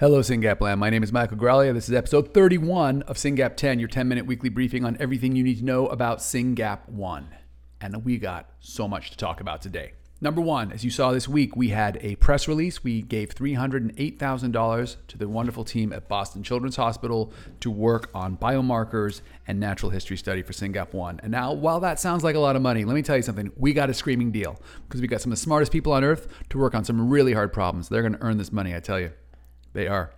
Hello, SYNGAP Land. My name is Michael Graglia. This is episode 31 of SYNGAP 10, your 10 minute weekly briefing on everything you need to know about SYNGAP 1. And we got so much to talk about today. Number one, as you saw this week, we had a press release. We gave $308,000 to the wonderful team at Boston Children's Hospital to work on biomarkers and natural history study for SYNGAP 1. And now, while that sounds like a lot of money, let me tell you something. We got a screaming deal because we got some of the smartest people on earth to work on some really hard problems. They're going to earn this money, I tell you. They are.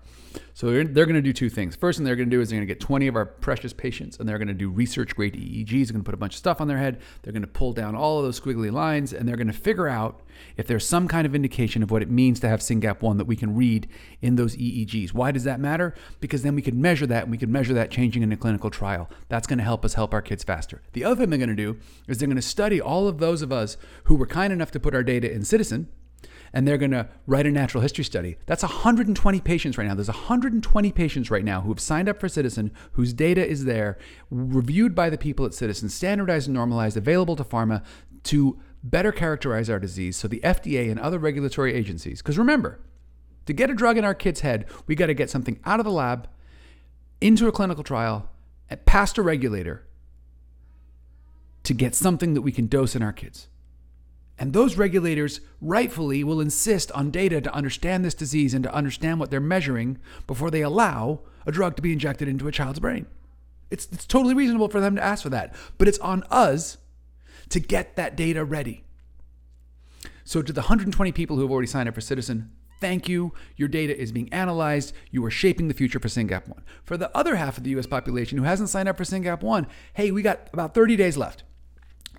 So they're, they're going to do two things. First thing they're going to do is they're going to get 20 of our precious patients and they're going to do research grade EEGs. They're going to put a bunch of stuff on their head. They're going to pull down all of those squiggly lines and they're going to figure out if there's some kind of indication of what it means to have SYNGAP1 that we can read in those EEGs. Why does that matter? Because then we can measure that and we can measure that changing in a clinical trial. That's going to help us help our kids faster. The other thing they're going to do is they're going to study all of those of us who were kind enough to put our data in Ciitizen and they're going to write a natural history study. That's 120 patients right now. There's 120 patients right now who have signed up for Ciitizen, whose data is there, reviewed by the people at Ciitizen, standardized and normalized, available to pharma to better characterize our disease so the FDA and other regulatory agencies, because remember, to get a drug in our kid's head, we got to get something out of the lab into a clinical trial past a regulator to get something that we can dose in our kids. And those regulators rightfully will insist on data to understand this disease and to understand what they're measuring before they allow a drug to be injected into a child's brain. It's, it's totally reasonable for them to ask for that, but it's on us to get that data ready. So, to the 120 people who have already signed up for Ciitizen, thank you. Your data is being analyzed. You are shaping the future for SYNGAP1. For the other half of the US population who hasn't signed up for SYNGAP1, hey, we got about 30 days left.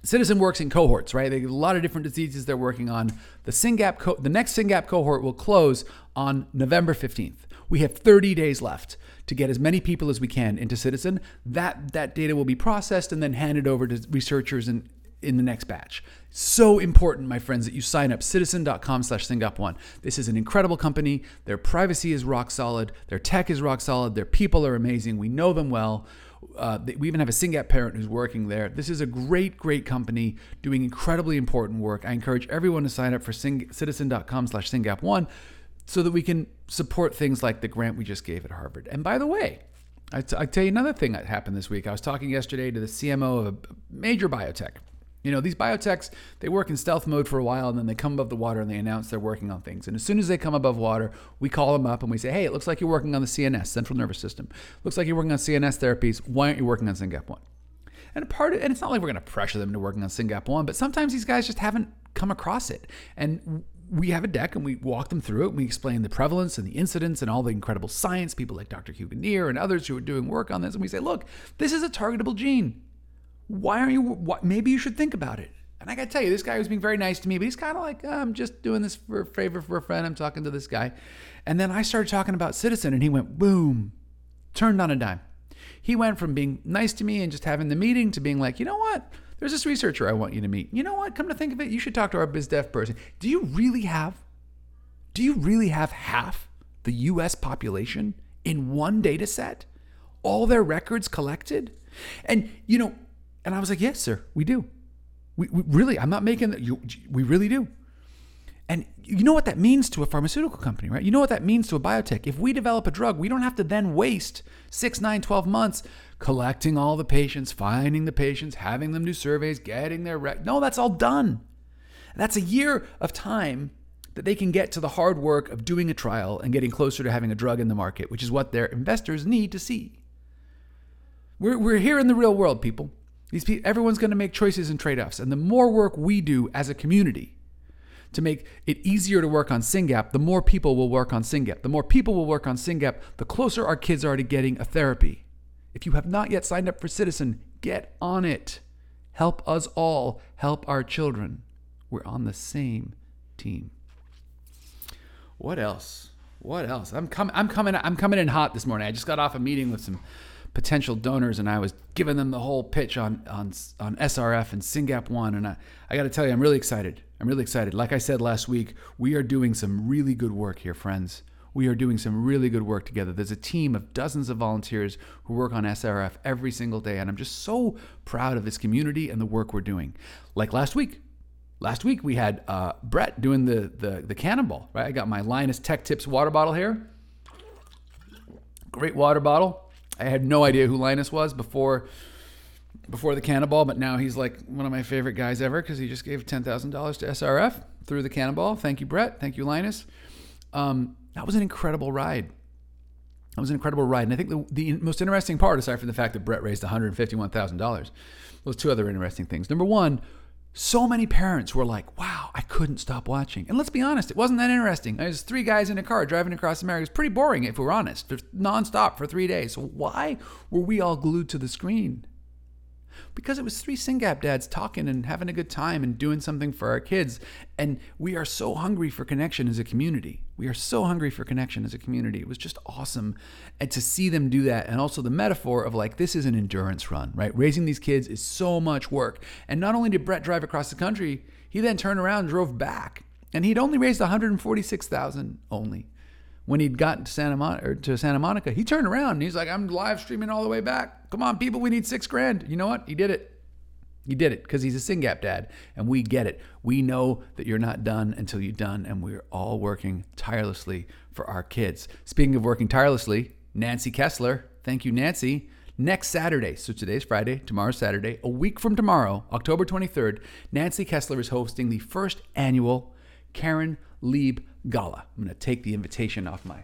Ciitizen works in cohorts, right? They have a lot of different diseases they're working on. The SYNGAP co- the next SYNGAP cohort will close on November 15th. We have 30 days left to get as many people as we can into Ciitizen. That that data will be processed and then handed over to researchers in, in the next batch. So important, my friends, that you sign up ciitizen.com slash SYNGAP1. This is an incredible company. Their privacy is rock solid. Their tech is rock solid. Their people are amazing. We know them well. Uh, we even have a SYNGAP parent who's working there. This is a great, great company doing incredibly important work. I encourage everyone to sign up for Sing- ciitizen.com slash SYNGAP1 so that we can support things like the grant we just gave at Harvard. And by the way, I, t- I tell you another thing that happened this week. I was talking yesterday to the CMO of a major biotech. You know, these biotechs, they work in stealth mode for a while and then they come above the water and they announce they're working on things. And as soon as they come above water, we call them up and we say, hey, it looks like you're working on the CNS, central nervous system. Looks like you're working on CNS therapies. Why aren't you working on SYNGAP1? And part of, and it's not like we're going to pressure them into working on SYNGAP1, but sometimes these guys just haven't come across it. And we have a deck and we walk them through it. And we explain the prevalence and the incidence and all the incredible science, people like Dr. Huganir and others who are doing work on this. And we say, look, this is a targetable gene why aren't you? What, maybe you should think about it. And I got to tell you, this guy was being very nice to me, but he's kind of like, oh, I'm just doing this for a favor for a friend. I'm talking to this guy. And then I started talking about Ciitizen, and he went, boom, turned on a dime. He went from being nice to me and just having the meeting to being like, you know what? There's this researcher I want you to meet. You know what? Come to think of it, you should talk to our biz dev person. Do you really have, do you really have half the US population in one data set? All their records collected? And, you know, and I was like, yes, sir, we do. We, we really, I'm not making that. You, we really do. And you know what that means to a pharmaceutical company, right? You know what that means to a biotech. If we develop a drug, we don't have to then waste six, nine, 12 months collecting all the patients, finding the patients, having them do surveys, getting their rec. No, that's all done. That's a year of time that they can get to the hard work of doing a trial and getting closer to having a drug in the market, which is what their investors need to see. We're, we're here in the real world, people. These people, everyone's going to make choices and trade-offs, and the more work we do as a community to make it easier to work on SYNGAP, the more people will work on SYNGAP. The more people will work on SYNGAP, the closer our kids are to getting a therapy. If you have not yet signed up for Ciitizen, get on it. Help us all help our children. We're on the same team. What else? What else? I'm coming. I'm coming. I'm coming in hot this morning. I just got off a meeting with some potential donors, and I was giving them the whole pitch on on on SRF and SYNGAP One, and I, I got to tell you, I'm really excited. I'm really excited. Like I said last week, we are doing some really good work here, friends. We are doing some really good work together. There's a team of dozens of volunteers who work on SRF every single day, and I'm just so proud of this community and the work we're doing. Like last week, last week we had uh, Brett doing the, the the cannonball. Right, I got my Linus Tech Tips water bottle here Great water bottle. I had no idea who Linus was before before the cannonball, but now he's like one of my favorite guys ever because he just gave ten thousand dollars to SRF through the cannonball. Thank you, Brett. Thank you, Linus. Um, that was an incredible ride. That was an incredible ride, and I think the, the most interesting part, aside from the fact that Brett raised one hundred fifty-one thousand dollars, was two other interesting things. Number one, so many parents were like, wow, I couldn't stop watching. And let's be honest, it wasn't that interesting. There's three guys in a car driving across America. It's pretty boring if we're honest. There's nonstop for three days. So why were we all glued to the screen? Because it was three SYNGAP dads talking and having a good time and doing something for our kids. And we are so hungry for connection as a community. We are so hungry for connection as a community. It was just awesome. And to see them do that, and also the metaphor of like, this is an endurance run, right? Raising these kids is so much work. And not only did Brett drive across the country, he then turned around and drove back. And he'd only raised 146,000 only when he'd gotten to Santa, Mon- to Santa Monica, he turned around and he's like, I'm live streaming all the way back. Come on, people, we need six grand. You know what? He did it. He did it because he's a SYNGAP dad, and we get it. We know that you're not done until you're done, and we're all working tirelessly for our kids. Speaking of working tirelessly, Nancy Kessler, thank you, Nancy. Next Saturday, so today's Friday, tomorrow's Saturday, a week from tomorrow, October 23rd, Nancy Kessler is hosting the first annual Karen Lieb Gala. I'm going to take the invitation off my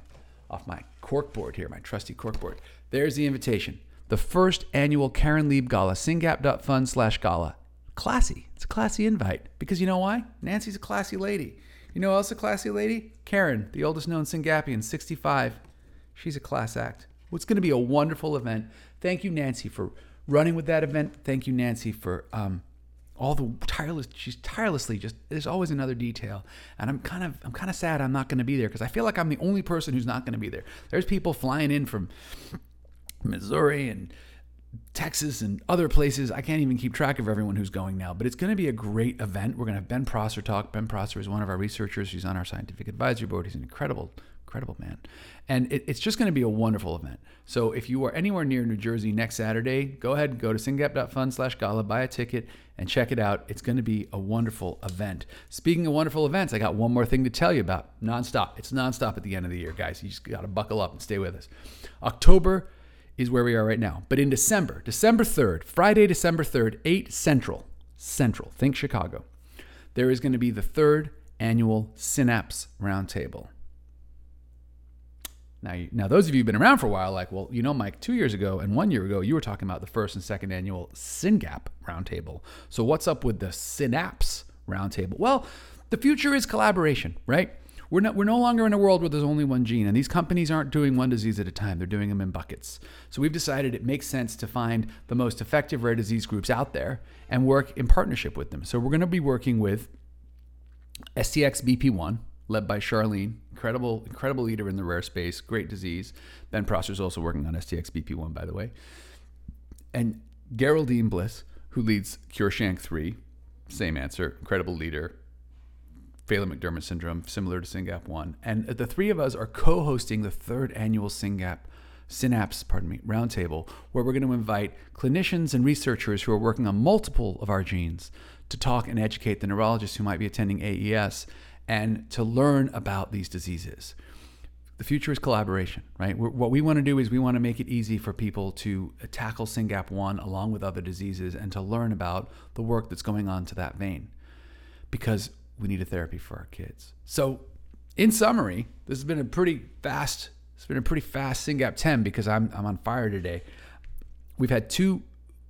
off my corkboard here, my trusty corkboard. There's the invitation. The first annual Karen Lieb Gala, singap.fun slash gala. Classy. It's a classy invite. Because you know why? Nancy's a classy lady. You know else a classy lady? Karen, the oldest known Syngapian, 65. She's a class act. It's going to be a wonderful event. Thank you, Nancy, for running with that event. Thank you, Nancy, for um, all the tireless she's tirelessly just there's always another detail. And i'm kind of i'm kind of sad i'm not going to be there because i feel like i'm the only person who's not going to be there. There's people flying in from missouri and texas and other places. I can't even keep track of everyone who's going now but it's going to be a great event. We're going to have ben prosser talk. Ben prosser is one of our researchers. He's on our scientific advisory board. He's an incredible incredible man. And it, it's just going to be a wonderful event. So if you are anywhere near New Jersey next Saturday, go ahead and go to singap.fun slash gala, buy a ticket, and check it out. It's going to be a wonderful event. Speaking of wonderful events, I got one more thing to tell you about nonstop. It's nonstop at the end of the year, guys. You just got to buckle up and stay with us. October is where we are right now. But in December, December 3rd, Friday, December 3rd, 8 Central, Central, think Chicago, there is going to be the third annual Synapse Roundtable. Now, now those of you who've been around for a while, like, well, you know, Mike, two years ago and one year ago, you were talking about the first and second annual SYNGAP roundtable. So what's up with the Synapse roundtable? Well, the future is collaboration, right? We're, not, we're no longer in a world where there's only one gene, and these companies aren't doing one disease at a time. They're doing them in buckets. So we've decided it makes sense to find the most effective rare disease groups out there and work in partnership with them. So we're going to be working with STXBP1, led by Charlene, incredible, incredible leader in the rare space, great disease. Ben Prosser is also working on STXBP1, by the way. And Geraldine Bliss, who leads CureShank 3, same answer, incredible leader. Phelan-McDermid syndrome, similar to SYNGAP1. And the three of us are co hosting the third annual SYNGAP Synapse, pardon me, roundtable, where we're going to invite clinicians and researchers who are working on multiple of our genes to talk and educate the neurologists who might be attending AES and to learn about these diseases. The future is collaboration, right? We're, what we want to do is we want to make it easy for people to uh, tackle SYNGAP1 along with other diseases and to learn about the work that's going on to that vein because we need a therapy for our kids. So, in summary, this has been a pretty fast it's been a pretty fast SYNGAP 10 because I'm, I'm on fire today. We've had two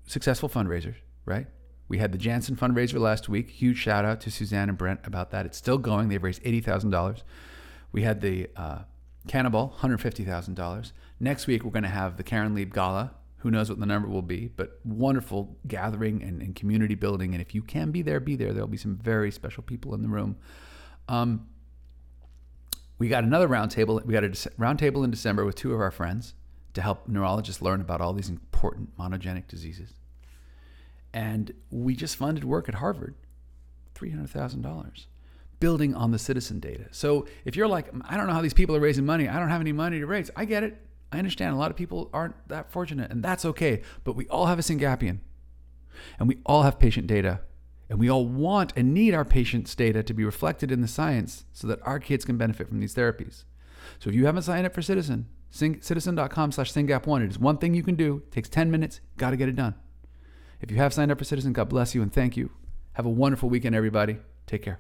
successful fundraisers, right? We had the Janssen fundraiser last week. Huge shout out to Suzanne and Brent about that. It's still going. They've raised $80,000. We had the uh, Cannonball, $150,000. Next week, we're going to have the Karen Lieb Gala. Who knows what the number will be, but wonderful gathering and, and community building. And if you can be there, be there. There'll be some very special people in the room. Um, we got another roundtable. We got a roundtable in December with two of our friends to help neurologists learn about all these important monogenic diseases. And we just funded work at Harvard, $300,000, building on the Ciitizen data. So if you're like, I don't know how these people are raising money, I don't have any money to raise, I get it. I understand a lot of people aren't that fortunate, and that's okay. But we all have a Syngapian, and we all have patient data, and we all want and need our patients' data to be reflected in the science so that our kids can benefit from these therapies. So if you haven't signed up for Ciitizen, ciitizen.com slash SYNGAP1. It is one thing you can do. Takes 10 minutes. Got to get it done. If you have signed up for Ciitizen, God bless you and thank you. Have a wonderful weekend, everybody. Take care.